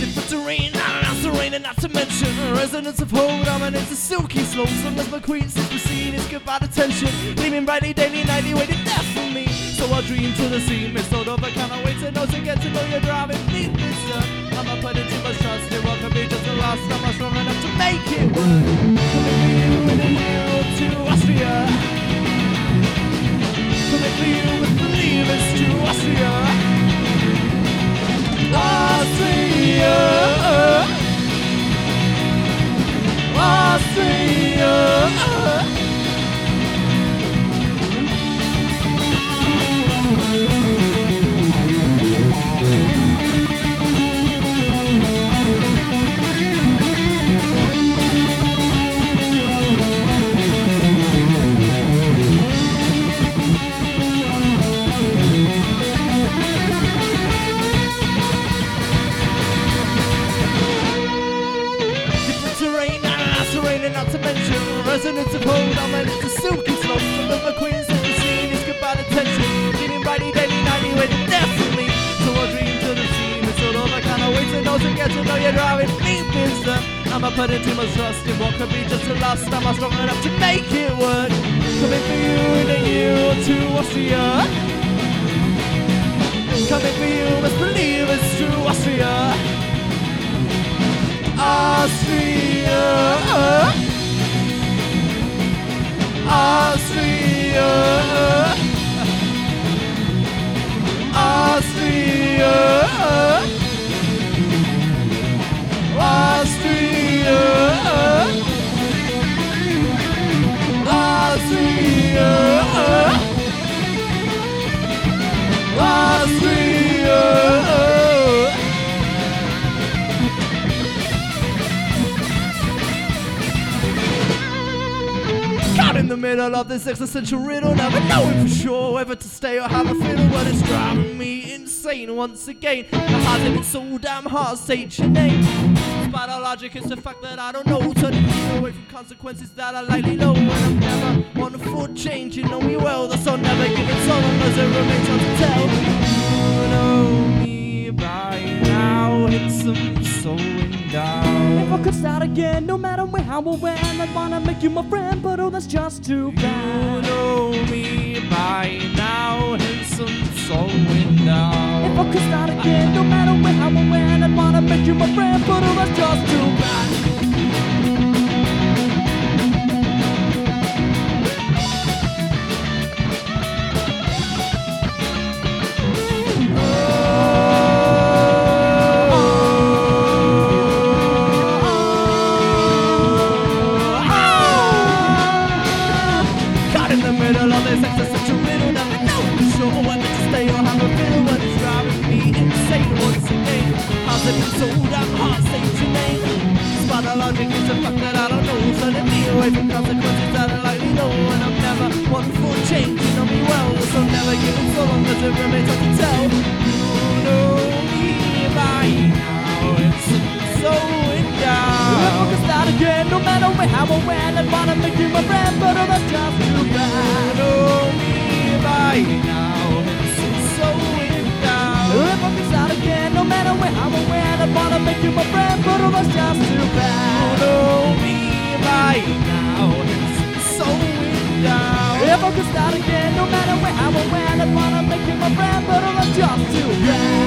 Terrain, ananas terrain, and not to mention residents of Hold dominates the silky slopes. Long as my queen sits between is goodbye attention. Gleaming brightly, daily, nightly, waiting there for me. So I dream to the scene, miss all over, cannot wait to know to get to know you're driving me, mister. I'ma put it too much trust what could be just the last time I'm strong enough to make it work. Resonance of hold and it's a silky slope. Some of the queens in the scene is goodbye attention. Gleaming brightly, daily, there for me. So I dream to the scene, it's all over, kinda wait to know to get to know you're driving me, mister. I'ma put in too much trust in what could be just the last time I'm strong enough to make it work. Coming for you in a year or two, Austria. Coming for you, must believe it's true, Austria. Austria. Austria. The middle of this existential riddle, never knowing for sure whether to stay or have a fiddle. But it's driving me insane once again. My heart's been so damn hard, state your name. Despite our logic, it's the fact that I don't know. Turning me away from consequences that I likely know. And I'm never one for change, you know me well. That's all never given so long as it remains hard to tell. You know me by now, it's some slowing down. If I could start again, no matter where, how, or when, I'd wanna make you my friend, but oh, that's just too bad. You know me by now, handsome slowing down. If I could start again, no matter where, how, or when, I'd The it's a fact that I don't know, turning me away from consequences that I likely know, and I'm never one for change. You know me well, so never give it so long as it remains hard to tell. You know me by now, it's slowing If I down. could start again, no matter where, how, or when, I'd wanna Wanna you my friend, but oh, that's just too bad. know me by now. It's slowing down. If I could start again, no matter where, or when, I'd wanna make you my friend, but oh, that's just too bad. You